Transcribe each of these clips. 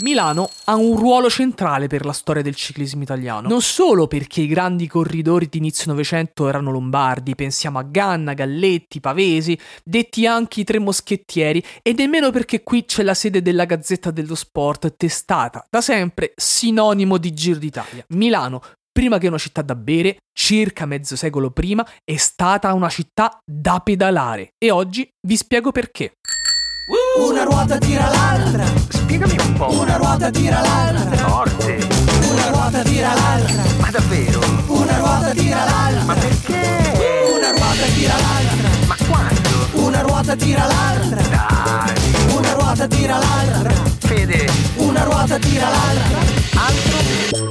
Milano ha un ruolo centrale per la storia del ciclismo italiano, non solo perché i grandi corridori di inizio Novecento erano lombardi, pensiamo a Ganna, Galletti, Pavesi, detti anche i tre moschettieri, e nemmeno perché qui c'è la sede della Gazzetta dello Sport, testata da sempre sinonimo di Giro d'Italia. Milano, prima che una città da bere, circa mezzo secolo prima, è stata una città da pedalare. E oggi vi spiego perché. Una ruota tira l'altra. Spiegami un po'. Una ruota tira l'altra. Forte. Una ruota tira l'altra. Ma davvero? Una ruota tira l'altra. Ma perché? Una ruota tira l'altra. Ma quando? Una ruota tira l'altra. Dai. Una ruota tira l'altra.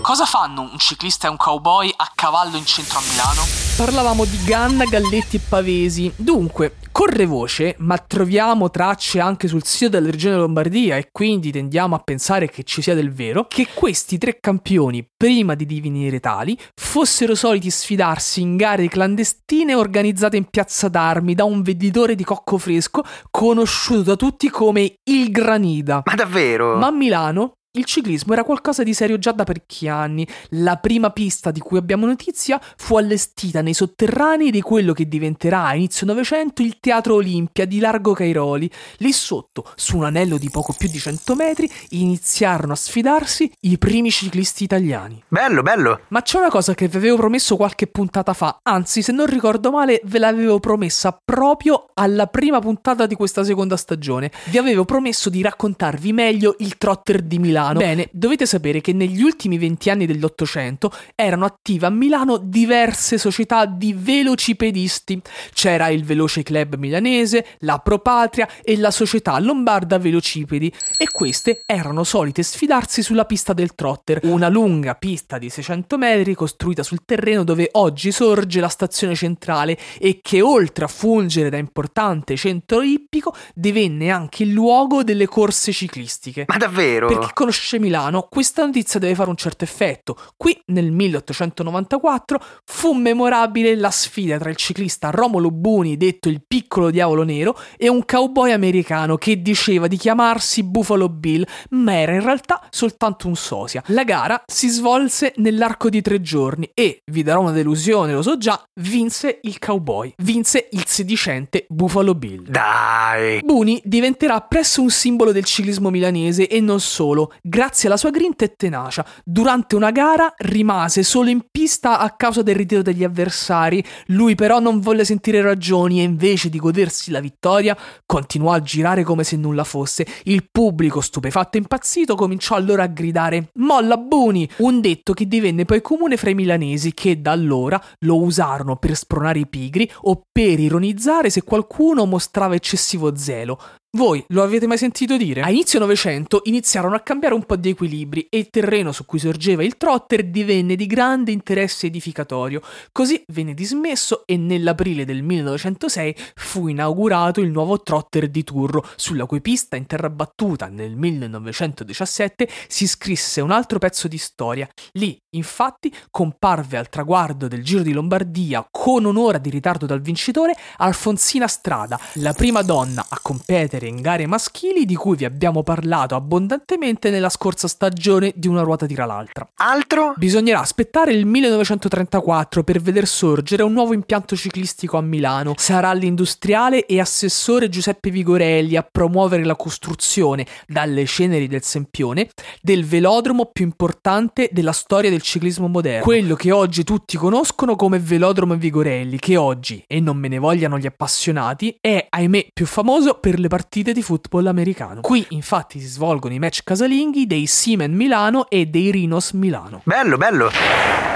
Cosa fanno un ciclista e un cowboy a cavallo in centro a Milano? Parlavamo di Ganna, Galletti e Pavesi. Dunque, corre voce, ma troviamo tracce anche sul sito della regione Lombardia e quindi tendiamo a pensare che ci sia del vero, che questi tre campioni, prima di divenire tali, fossero soliti sfidarsi in gare clandestine organizzate in piazza d'armi da un venditore di cocco fresco conosciuto da tutti come il Granida. Ma davvero? Ma a Milano il ciclismo era qualcosa di serio già da parecchi anni. La prima pista di cui abbiamo notizia fu allestita nei sotterranei di quello che diventerà a inizio Novecento il Teatro Olimpia di Largo Cairoli. Lì sotto, su un anello di poco più di 100 metri, iniziarono a sfidarsi i primi ciclisti italiani. Bello, bello. Ma c'è una cosa che vi avevo promesso qualche puntata fa, anzi, se non ricordo male, ve l'avevo promessa proprio alla prima puntata di questa seconda stagione. Vi avevo promesso di raccontarvi meglio il trotter di Milano. Bene, dovete sapere che negli ultimi 20 anni dell'Ottocento erano attive a Milano diverse società di velocipedisti. C'era il Veloce Club milanese, la Propatria e la Società Lombarda Velocipedi e queste erano solite sfidarsi sulla pista del trotter, una lunga pista di 600 metri costruita sul terreno dove oggi sorge la stazione centrale e che oltre a fungere da importante centro ippico divenne anche il luogo delle corse ciclistiche. Ma davvero? Per chi conosce Milano, questa notizia deve fare un certo effetto. Qui, nel 1894, fu memorabile la sfida tra il ciclista Romolo Buni, detto il piccolo diavolo nero, e un cowboy americano che diceva di chiamarsi Buffalo Bill, ma era in realtà soltanto un sosia. La gara si svolse nell'arco di tre giorni e, vi darò una delusione, lo so già, vinse il cowboy. Vinse il sedicente Buffalo Bill. Dai. Buni diventerà presto un simbolo del ciclismo milanese e non solo, grazie alla sua grinta e tenacia. Durante una gara rimase solo in pista a causa del ritiro degli avversari, lui però non volle sentire ragioni e invece di godersi la vittoria continuò a girare come se nulla fosse. Il pubblico, stupefatto e impazzito, cominciò allora a gridare Molla Buni, un detto che divenne poi comune fra i milanesi che da allora lo usarono per spronare i pigri o per ironizzare se qualcuno mostrava eccessivo zelo. Voi lo avete mai sentito dire? A inizio Novecento iniziarono a cambiare un po' di equilibri e il terreno su cui sorgeva il trotter divenne di grande interesse edificatorio. Così venne dismesso e nell'aprile del 1906 fu inaugurato il nuovo trotter di Turro, sulla cui pista in terra battuta nel 1917 si scrisse un altro pezzo di storia. Lì, infatti, comparve al traguardo del Giro di Lombardia con un'ora di ritardo dal vincitore Alfonsina Strada, la prima donna a competere in gare maschili di cui vi abbiamo parlato abbondantemente nella scorsa stagione di Una ruota tira l'altra. Altro? Bisognerà aspettare il 1934 per veder sorgere un nuovo impianto ciclistico a Milano. Sarà l'industriale e assessore Giuseppe Vigorelli a promuovere la costruzione, dalle ceneri del Sempione, del velodromo più importante della storia del ciclismo moderno. Quello che oggi tutti conoscono come Velodromo Vigorelli, che oggi, e non me ne vogliano gli appassionati, è ahimè più famoso per le partite di football americano. Qui infatti si svolgono i match casalinghi dei Siemens Milano e dei Rhinos Milano. Bello, bello.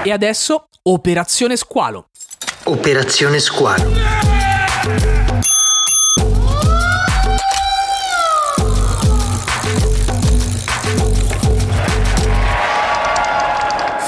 E adesso Operazione Squalo. Operazione Squalo.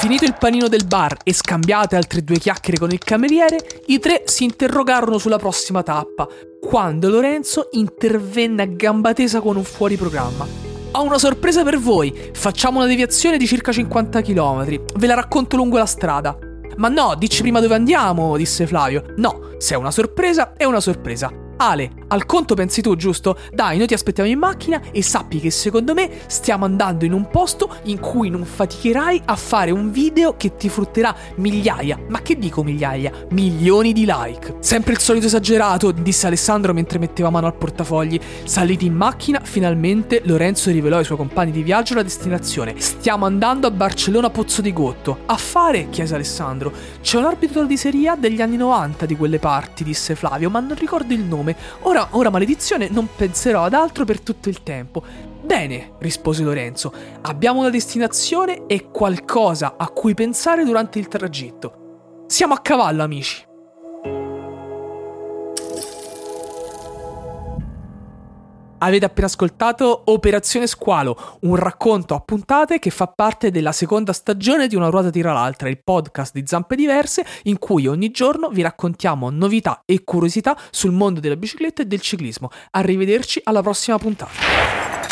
Finito il panino del bar e scambiate altre due chiacchiere con il cameriere, i tre si interrogarono sulla prossima tappa, quando Lorenzo intervenne a gamba tesa con un fuori programma. Ho una sorpresa per voi, facciamo una deviazione di circa 50 km, ve la racconto lungo la strada. Ma no, dici prima dove andiamo, disse Flavio. No, se è una sorpresa, è una sorpresa. Ale, Al conto pensi tu, giusto? Dai, noi ti aspettiamo in macchina e sappi che secondo me stiamo andando in un posto in cui non faticherai a fare un video che ti frutterà migliaia, ma che dico migliaia? Milioni di like. Sempre il solito esagerato, disse Alessandro mentre metteva mano al portafogli. Saliti in macchina, finalmente Lorenzo rivelò ai suoi compagni di viaggio la destinazione. Stiamo andando a Barcellona Pozzo di Gotto. A fare? chiese Alessandro. C'è un arbitro di Serie A degli anni 90 di quelle parti, disse Flavio, ma non ricordo il nome. Ora Ora, ora maledizione, non penserò ad altro per tutto il tempo. Bene, rispose Lorenzo, abbiamo una destinazione e qualcosa a cui pensare durante il tragitto. Siamo a cavallo, amici. Avete appena ascoltato Operazione Squalo, un racconto a puntate che fa parte della seconda stagione di Una ruota tira l'altra, il podcast di Zampe Diverse, in cui ogni giorno vi raccontiamo novità e curiosità sul mondo della bicicletta e del ciclismo. Arrivederci alla prossima puntata.